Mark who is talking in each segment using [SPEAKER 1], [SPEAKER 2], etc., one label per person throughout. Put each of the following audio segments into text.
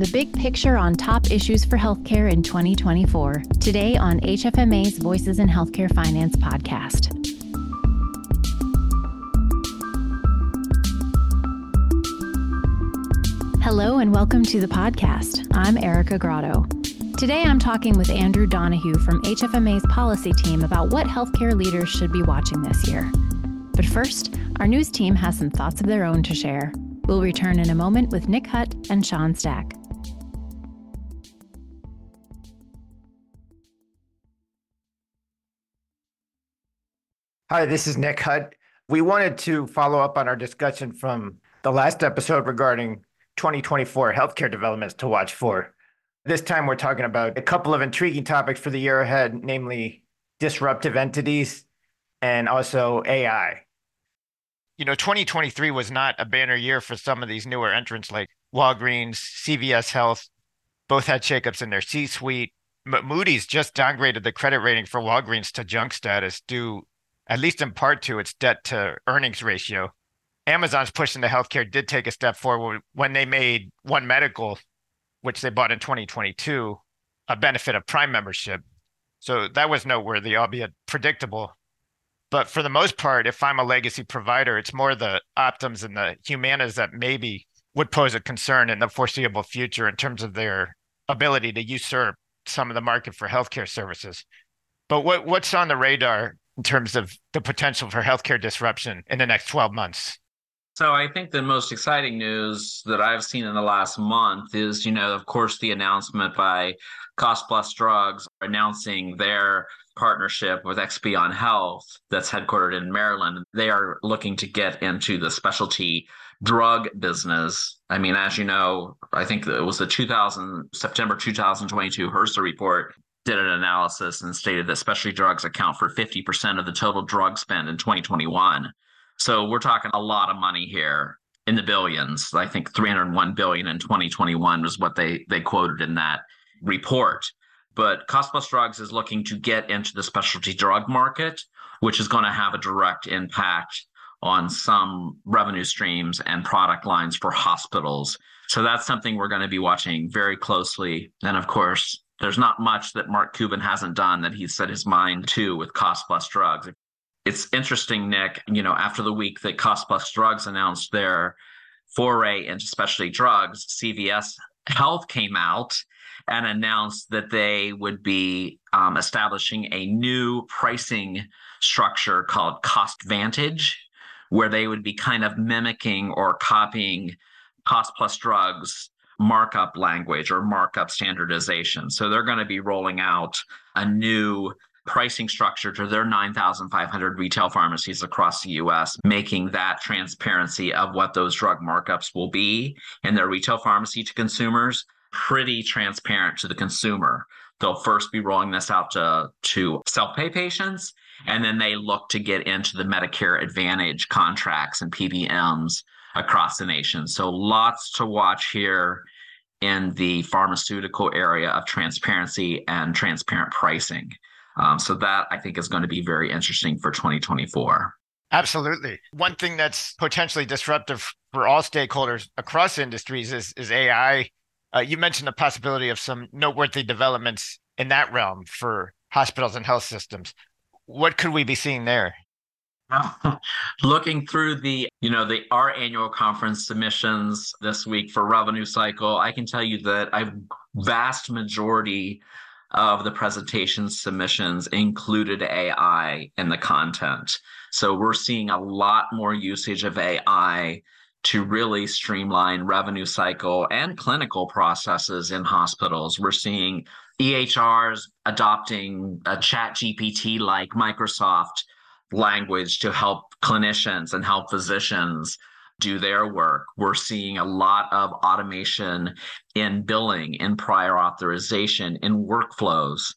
[SPEAKER 1] the big picture on top issues for healthcare in 2024, today on HFMA's Voices in Healthcare Finance podcast. Hello and welcome to the podcast. I'm Erica Grotto. Today I'm talking with Andrew Donahue from HFMA's policy team about what healthcare leaders should be watching this year. But first, our news team has some thoughts of their own to share. We'll return in a moment with Nick Hut and Sean Stack.
[SPEAKER 2] Hi, this is Nick Hut. We wanted to follow up on our discussion from the last episode regarding 2024 healthcare developments to watch for. This time, we're talking about a couple of intriguing topics for the year ahead, namely disruptive entities and also AI.
[SPEAKER 3] You know, 2023 was not a banner year for some of these newer entrants like Walgreens, CVS Health. Both had shakeups in their C suite. Moody's just downgraded the credit rating for Walgreens to junk status due at least in part to its debt to earnings ratio. Amazon's push into healthcare did take a step forward when they made One Medical, which they bought in 2022, a benefit of Prime membership. So that was noteworthy, albeit predictable. But for the most part, if I'm a legacy provider, it's more the Optums and the Humanas that maybe would pose a concern in the foreseeable future in terms of their ability to usurp some of the market for healthcare services. But what, what's on the radar in terms of the potential for healthcare disruption in the next 12 months?
[SPEAKER 4] So I think the most exciting news that I've seen in the last month is, you know, of course, the announcement by Cost Plus Drugs announcing their partnership with Expion Health that's headquartered in Maryland. They are looking to get into the specialty drug business. I mean, as you know, I think it was the 2000 September 2022 HRSA report did an analysis and stated that specialty drugs account for 50% of the total drug spend in 2021. So we're talking a lot of money here in the billions. I think 301 billion in 2021 was what they they quoted in that report. But Cost Plus Drugs is looking to get into the specialty drug market, which is going to have a direct impact on some revenue streams and product lines for hospitals. So that's something we're going to be watching very closely. And of course, there's not much that Mark Cuban hasn't done that he's set his mind to with cost plus drugs. It's interesting, Nick, you know, after the week that cost plus drugs announced their foray into specialty drugs, CVS Health came out and announced that they would be um, establishing a new pricing structure called Cost Vantage, where they would be kind of mimicking or copying cost plus drugs markup language or markup standardization. So they're going to be rolling out a new pricing structure to their 9,500 retail pharmacies across the US, making that transparency of what those drug markups will be in their retail pharmacy to consumers pretty transparent to the consumer. They'll first be rolling this out to, to self pay patients, and then they look to get into the Medicare Advantage contracts and PBMs across the nation. So lots to watch here in the pharmaceutical area of transparency and transparent pricing. Um, so that I think is going to be very interesting for 2024.
[SPEAKER 3] Absolutely. One thing that's potentially disruptive for all stakeholders across industries is, is AI. Uh, you mentioned the possibility of some noteworthy developments in that realm for hospitals and health systems. What could we be seeing there?
[SPEAKER 4] looking through the you know the our annual conference submissions this week for revenue cycle i can tell you that a vast majority of the presentation submissions included ai in the content. So we're seeing a lot more usage of ai to really streamline revenue cycle and clinical processes in hospitals. We're seeing ehrs adopting a chat gpt like microsoft language to help clinicians and help physicians do their work. We're seeing a lot of automation in billing, in prior authorization, in workflows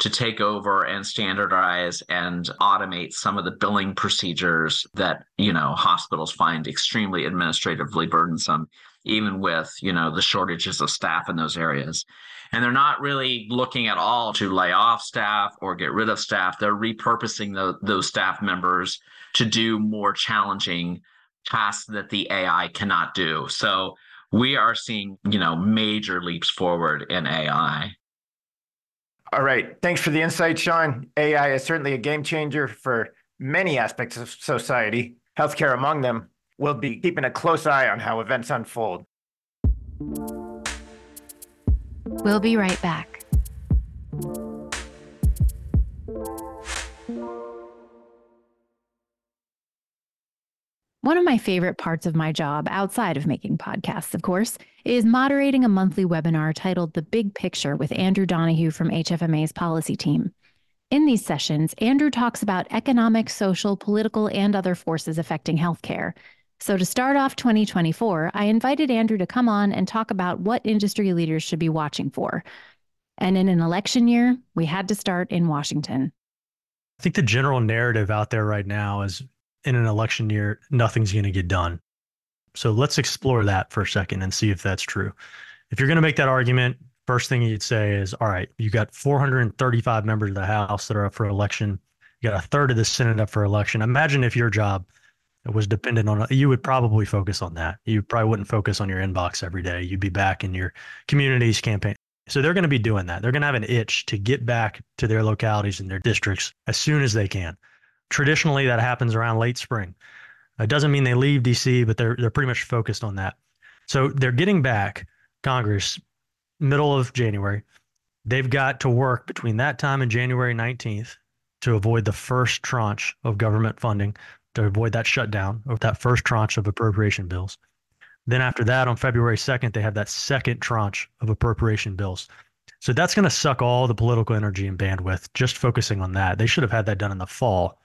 [SPEAKER 4] to take over and standardize and automate some of the billing procedures that, you know, hospitals find extremely administratively burdensome even with, you know, the shortages of staff in those areas. And they're not really looking at all to lay off staff or get rid of staff. They're repurposing the, those staff members to do more challenging tasks that the AI cannot do. So we are seeing, you know, major leaps forward in AI.
[SPEAKER 2] All right. Thanks for the insight, Sean. AI is certainly a game changer for many aspects of society, healthcare among them. We'll be keeping a close eye on how events unfold.
[SPEAKER 1] We'll be right back. One of my favorite parts of my job, outside of making podcasts, of course, is moderating a monthly webinar titled The Big Picture with Andrew Donahue from HFMA's policy team. In these sessions, Andrew talks about economic, social, political, and other forces affecting healthcare. So, to start off 2024, I invited Andrew to come on and talk about what industry leaders should be watching for. And in an election year, we had to start in Washington.
[SPEAKER 5] I think the general narrative out there right now is in an election year, nothing's going to get done. So let's explore that for a second and see if that's true. If you're going to make that argument, first thing you'd say is, all right, you got 435 members of the House that are up for election. You got a third of the Senate up for election. Imagine if your job was dependent on you would probably focus on that. You probably wouldn't focus on your inbox every day. You'd be back in your community's campaign. So they're going to be doing that. They're going to have an itch to get back to their localities and their districts as soon as they can. Traditionally, that happens around late spring. It doesn't mean they leave DC, but they're they're pretty much focused on that. So they're getting back Congress middle of January. They've got to work between that time and January 19th to avoid the first tranche of government funding, to avoid that shutdown of that first tranche of appropriation bills. Then after that, on February 2nd, they have that second tranche of appropriation bills. So that's going to suck all the political energy and bandwidth just focusing on that. They should have had that done in the fall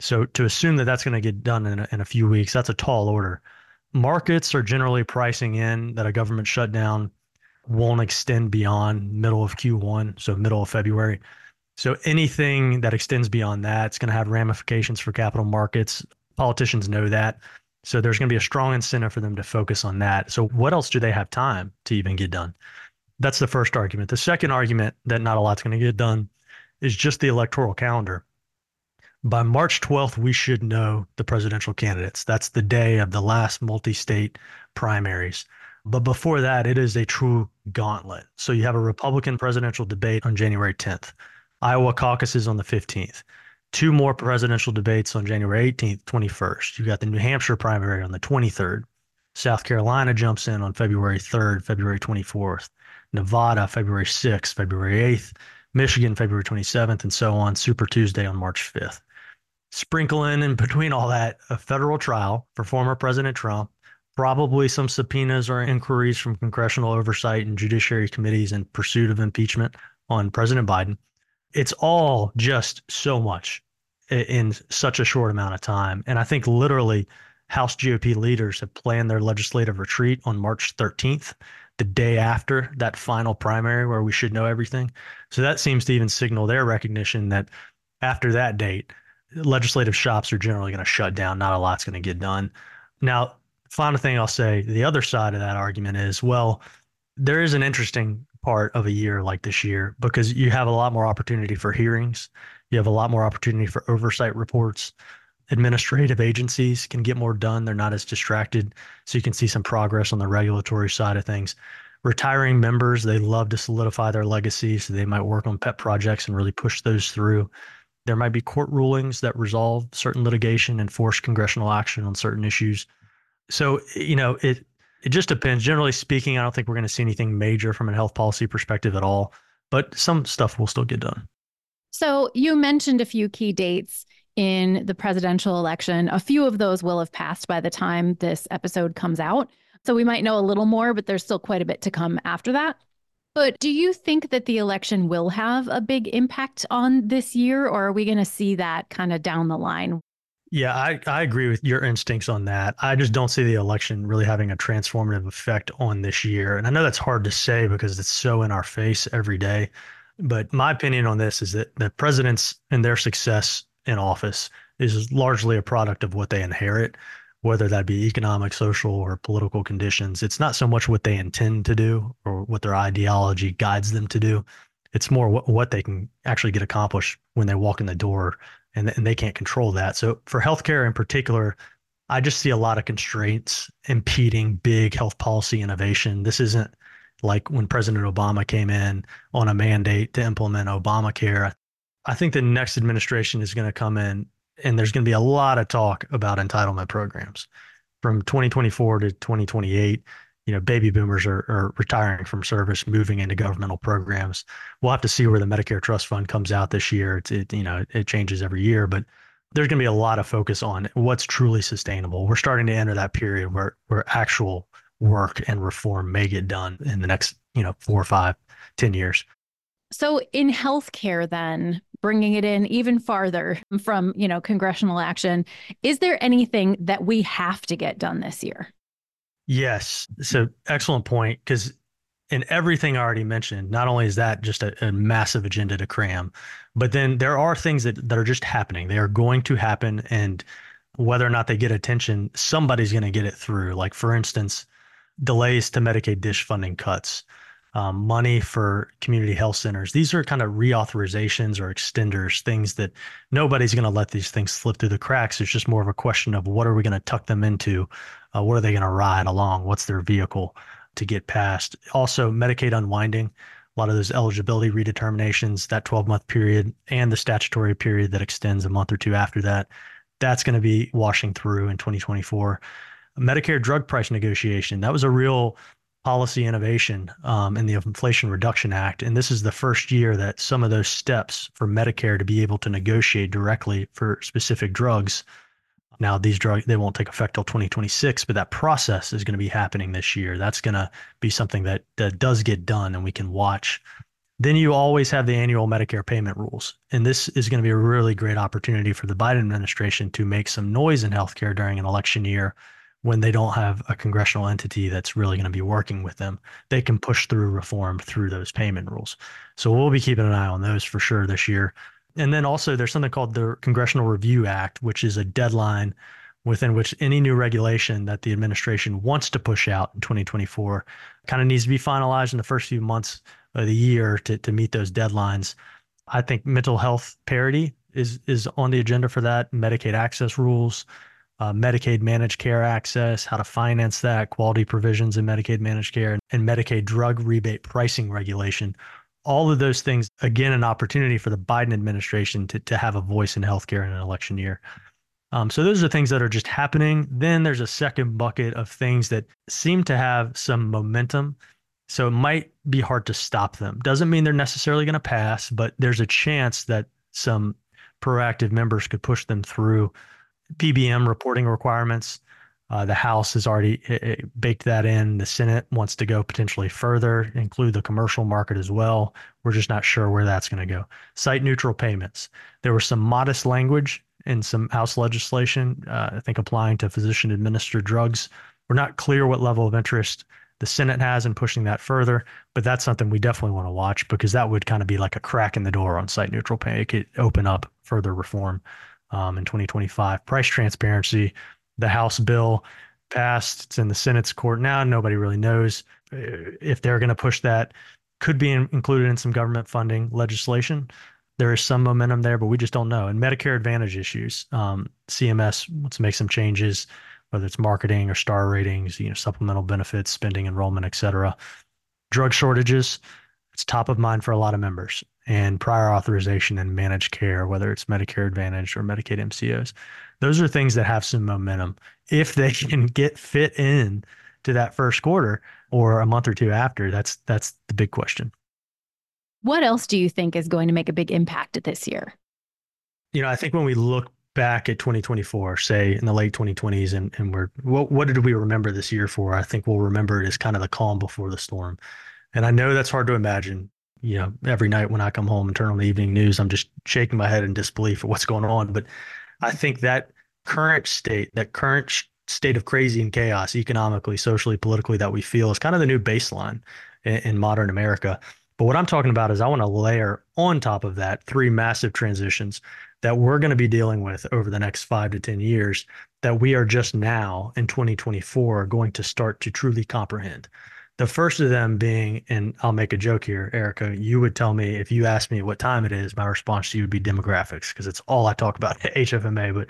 [SPEAKER 5] so to assume that that's going to get done in a, in a few weeks, that's a tall order. Markets are generally pricing in that a government shutdown won't extend beyond middle of Q1, so middle of February. So anything that extends beyond that, it's going to have ramifications for capital markets. Politicians know that. So there's going to be a strong incentive for them to focus on that. So what else do they have time to even get done? That's the first argument. The second argument that not a lot's going to get done is just the electoral calendar by March 12th, we should know the presidential candidates. That's the day of the last multi state primaries. But before that, it is a true gauntlet. So you have a Republican presidential debate on January 10th, Iowa caucuses on the 15th, two more presidential debates on January 18th, 21st. You got the New Hampshire primary on the 23rd. South Carolina jumps in on February 3rd, February 24th. Nevada, February 6th, February 8th. Michigan, February 27th, and so on. Super Tuesday on March 5th sprinkle in in between all that a federal trial for former President Trump, probably some subpoenas or inquiries from congressional oversight and judiciary committees in pursuit of impeachment on President Biden. It's all just so much in such a short amount of time. And I think literally House GOP leaders have planned their legislative retreat on March 13th, the day after that final primary where we should know everything. So that seems to even signal their recognition that after that date, legislative shops are generally going to shut down. Not a lot's going to get done. Now, final thing I'll say, the other side of that argument is, well, there is an interesting part of a year like this year because you have a lot more opportunity for hearings. You have a lot more opportunity for oversight reports. Administrative agencies can get more done. They're not as distracted. So you can see some progress on the regulatory side of things. Retiring members, they love to solidify their legacy. So they might work on pet projects and really push those through. There might be court rulings that resolve certain litigation and force congressional action on certain issues. So, you know, it it just depends. Generally speaking, I don't think we're going to see anything major from a health policy perspective at all, but some stuff will still get done.
[SPEAKER 1] So, you mentioned a few key dates in the presidential election. A few of those will have passed by the time this episode comes out. So, we might know a little more, but there's still quite a bit to come after that. But do you think that the election will have a big impact on this year, or are we going to see that kind of down the line?
[SPEAKER 5] Yeah, I, I agree with your instincts on that. I just don't see the election really having a transformative effect on this year. And I know that's hard to say because it's so in our face every day. But my opinion on this is that the presidents and their success in office is largely a product of what they inherit whether that be economic, social, or political conditions. It's not so much what they intend to do or what their ideology guides them to do. It's more what, what they can actually get accomplished when they walk in the door, and, and they can't control that. So, for healthcare in particular, I just see a lot of constraints impeding big health policy innovation. This isn't like when President Obama came in on a mandate to implement Obamacare. I think the next administration is going to come in and there's going to be a lot of talk about entitlement programs from 2024 to 2028 you know baby boomers are, are retiring from service moving into governmental programs. We'll have to see where the medicare trust fund comes out this year. It's, it you know it changes every year but there's going to be a lot of focus on what's truly sustainable. We're starting to enter that period where where actual work and reform may get done in the next you know four or five ten years.
[SPEAKER 1] So in healthcare then bringing it in even farther from you know congressional action is there anything that we have to get done this year
[SPEAKER 5] Yes. So excellent point. Because in everything I already mentioned, not only is that just a, a, massive agenda to cram, but then there are things that, that are just happening. They are going to happen. And whether or not they get attention, somebody's going to get it through. Like, for instance, delays to Medicaid dish funding cuts, um, money for community health centers. These are kind of reauthorizations or extenders, things that nobody's going to let these things slip through the cracks. It's just more of a question of what are we going to tuck them into uh, what are they going to ride along? What's their vehicle to get past? Also, Medicaid unwinding, a lot of those eligibility redeterminations, that 12 month period, and the statutory period that extends a month or two after that. That's going to be washing through in 2024. Medicare drug price negotiation, that was a real policy innovation um, in the Inflation Reduction Act. And this is the first year that some of those steps for Medicare to be able to negotiate directly for specific drugs now, these drugs they won't take effect till 2026, but that process is going to be happening this year. That's going to be something that, that does get done and we can watch. Then you always have the annual Medicare payment rules. And this is going to be a really great opportunity for the Biden administration to make some noise in healthcare during an election year when they don't have a congressional entity that's really going to be working with them. They can push through reform through those payment rules. So we'll be keeping an eye on those for sure this year. And then also there's something called the Congressional Review Act, which is a deadline within which any new regulation that the administration wants to push out in 2024 kind of needs to be finalized in the first few months of the year to, to meet those deadlines. I think mental health parity is is on the agenda for that. Medicaid access rules, uh, Medicaid managed care access, how to finance that, quality provisions in Medicaid managed care, and Medicaid drug rebate pricing regulation all of those things, again, an opportunity for the Biden administration to, to have a voice in healthcare in an election year. Um, so those are things that are just happening. Then there's a second bucket of things that seem to have some momentum. So it might be hard to stop them. Doesn't mean they're necessarily going to pass, but there's a chance that some proactive members could push them through PBM reporting requirements. Uh, the House has already it, it baked that in. The Senate wants to go potentially further, include the commercial market as well. We're just not sure where that's going to go. Site neutral payments. There was some modest language in some House legislation, uh, I think applying to physician administered drugs. We're not clear what level of interest the Senate has in pushing that further, but that's something we definitely want to watch because that would kind of be like a crack in the door on site neutral pay. It could open up further reform um, in 2025. Price transparency the House bill passed. It's in the Senate's court now. Nobody really knows uh, if they're going to push that. Could be in, included in some government funding legislation. There is some momentum there, but we just don't know. And Medicare Advantage issues, um, CMS wants to make some changes, whether it's marketing or star ratings, you know, supplemental benefits, spending, enrollment, et cetera. Drug shortages, it's top of mind for a lot of members and prior authorization and managed care, whether it's Medicare Advantage or Medicaid MCOs. Those are things that have some momentum. If they can get fit in to that first quarter or a month or two after, that's that's the big question.
[SPEAKER 1] What else do you think is going to make a big impact this year?
[SPEAKER 5] You know, I think when we look back at 2024, say in the late 2020s, and, and we're what, what did we remember this year for? I think we'll remember it as kind of the calm before the storm. And I know that's hard to imagine you know, every night when I come home and turn on the evening news, I'm just shaking my head in disbelief at what's going on. But I think that current state, that current state of crazy and chaos, economically, socially, politically, that we feel is kind of the new baseline in, in modern America. But what I'm talking about is I want to layer on top of that three massive transitions that we're going to be dealing with over the next five to 10 years that we are just now in 2024 going to start to truly comprehend. The first of them being, and I'll make a joke here, Erica, you would tell me if you asked me what time it is, my response to you would be demographics, because it's all I talk about at HFMA. But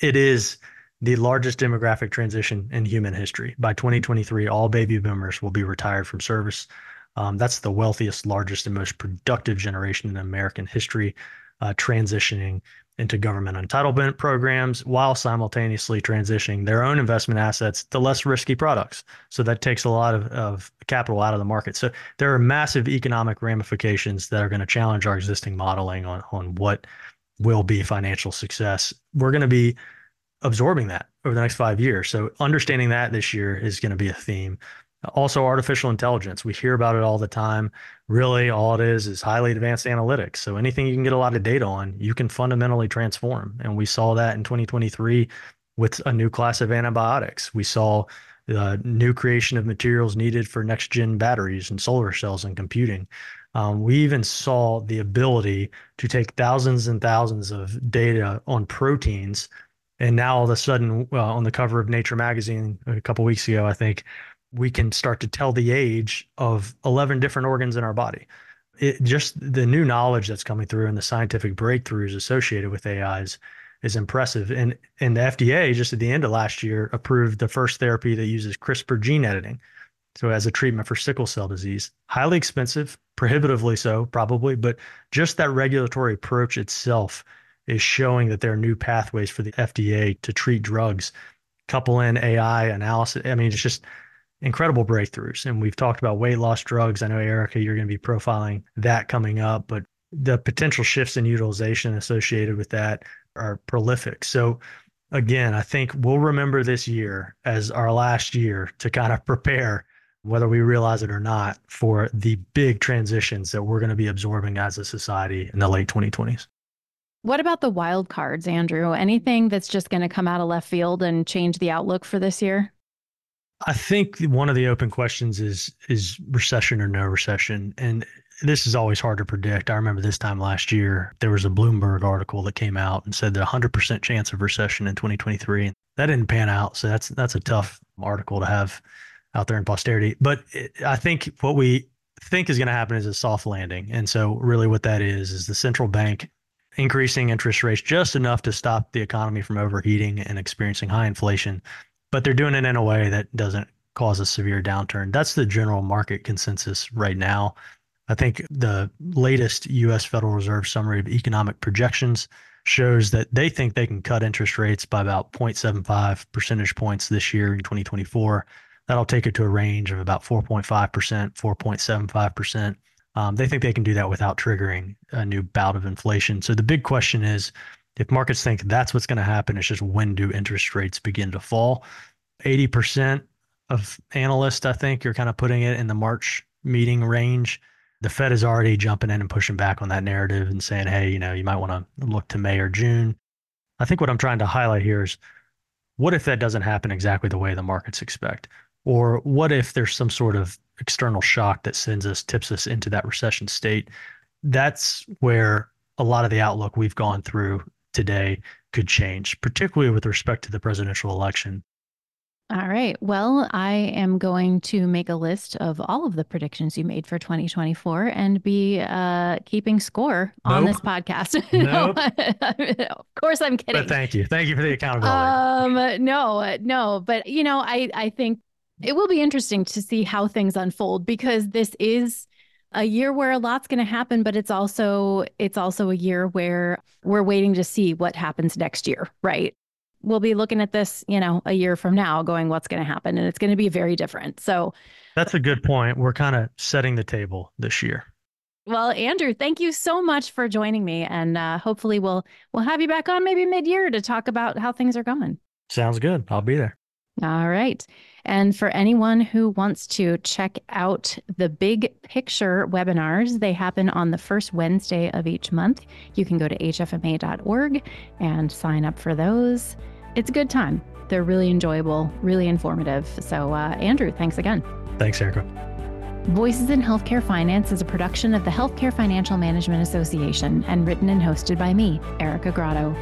[SPEAKER 5] it is the largest demographic transition in human history. By 2023, all baby boomers will be retired from service. Um, that's the wealthiest, largest, and most productive generation in American history, uh, transitioning into government entitlement programs while simultaneously transitioning their own investment assets to less risky products. So that takes a lot of, of capital out of the market. So there are massive economic ramifications that are going to challenge our existing modeling on, on what will be financial success. We're going to be absorbing that over the next five years. So understanding that this year is going to be a theme. Also, artificial intelligence. We hear about it all the time. Really, all it is is highly advanced analytics. So anything you can get a lot of data on, you can fundamentally transform. And we saw that in 2023 with a new class of antibiotics. We saw the new creation of materials needed for next gen batteries and solar cells and computing. Um, we even saw the ability to take thousands and thousands of data on proteins. And now all of a sudden, uh, on the cover of Nature magazine a couple weeks ago, I think we can start to tell the age of 11 different organs in our body. It just the new knowledge that's coming through and the scientific breakthroughs associated with AIs is impressive. And and the FDA just at the end of last year approved the first therapy that uses CRISPR gene editing. So as a treatment for sickle cell disease, highly expensive, prohibitively so probably, but just that regulatory approach itself is showing that there are new pathways for the FDA to treat drugs. Couple in AI analysis. I mean, it's just incredible breakthroughs. And we've talked about weight loss drugs. I know, Erica, you're going to be profiling that coming up, but the potential shifts in utilization associated with that are prolific. So, again, I think we'll remember this year as our last year to kind of prepare, whether we realize it or not, for the big transitions that we're going to be absorbing as a society in the late 2020s.
[SPEAKER 1] What about the wild cards, Andrew? Anything that's just going to come out of left field and change the outlook for this year?
[SPEAKER 5] I think one of the open questions is is recession or no recession, and this is always hard to predict. I remember this time last year there was a Bloomberg article that came out and said that 100% chance of recession in 2023. That didn't pan out, so that's that's a tough article to have out there in posterity. But it, I think what we think is going to happen is a soft landing, and so really what that is is the central bank increasing interest rates just enough to stop the economy from overheating and experiencing high inflation but they're doing it in a way that doesn't cause a severe downturn. That's the general market consensus right now. I think the latest US Federal Reserve summary of economic projections shows that they think they can cut interest rates by about 0.75 percentage points this year in 2024. That'll take it to a range of about 4.5%, 4.75%. Um, they think they can do that without triggering a new bout of inflation. So the big question is if markets think that's what's going to happen, it's just when do interest rates begin to fall? 80% of analysts, I think, you're kind of putting it in the March meeting range. The Fed is already jumping in and pushing back on that narrative and saying, hey, you know, you might want to look to May or June. I think what I'm trying to highlight here is what if that doesn't happen exactly the way the markets expect? Or what if there's some sort of external shock that sends us, tips us into that recession state? That's where a lot of the outlook we've gone through today could change, particularly with respect to the presidential election.
[SPEAKER 1] All right. Well, I am going to make a list of all of the predictions you made for 2024 and be uh, keeping score on
[SPEAKER 5] Nope.
[SPEAKER 1] this podcast.
[SPEAKER 5] Nope.
[SPEAKER 1] of course, I'm kidding.
[SPEAKER 5] But thank you. Thank you for the accountability.
[SPEAKER 1] Um, no, no, but you know, I I think it will be interesting to see how things unfold because this is a year where a lot's going to happen, but it's also it's also a year where we're waiting to see what happens next year, right? We'll be looking at this, you know, a year from now, going, what's going to happen, and it's going to be very different. So,
[SPEAKER 5] That's a good point. We're kind of setting the table this year.
[SPEAKER 1] well, Andrew, thank you so much for joining me, and uh, hopefully we'll we'll have you back on maybe mid year to talk about how things are going.
[SPEAKER 5] Sounds good. I'll be there.
[SPEAKER 1] All right. And for anyone who wants to check out the big picture webinars, they happen on the first Wednesday of each month. You can go to hfma.org and sign up for those. It's a good time. They're really enjoyable, really informative. So, uh, Andrew, thanks again.
[SPEAKER 5] Thanks, Erica.
[SPEAKER 1] Voices in Healthcare Finance is a production of the Healthcare Financial Management Association and written and hosted by me, Erica Grotto.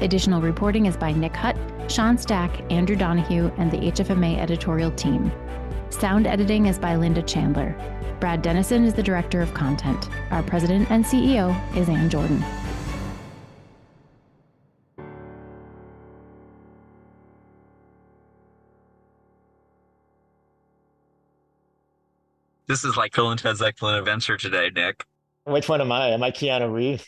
[SPEAKER 1] Additional reporting is by Nick Hut, Sean Stack, Andrew Donahue, and the HFMA editorial team. Sound editing is by Linda Chandler. Brad Dennison is the director of content. Our president and CEO is Ann Jordan.
[SPEAKER 4] This is like Colin Ted's excellent adventure today, Nick.
[SPEAKER 3] Which one am I? Am I Keanu Reeves?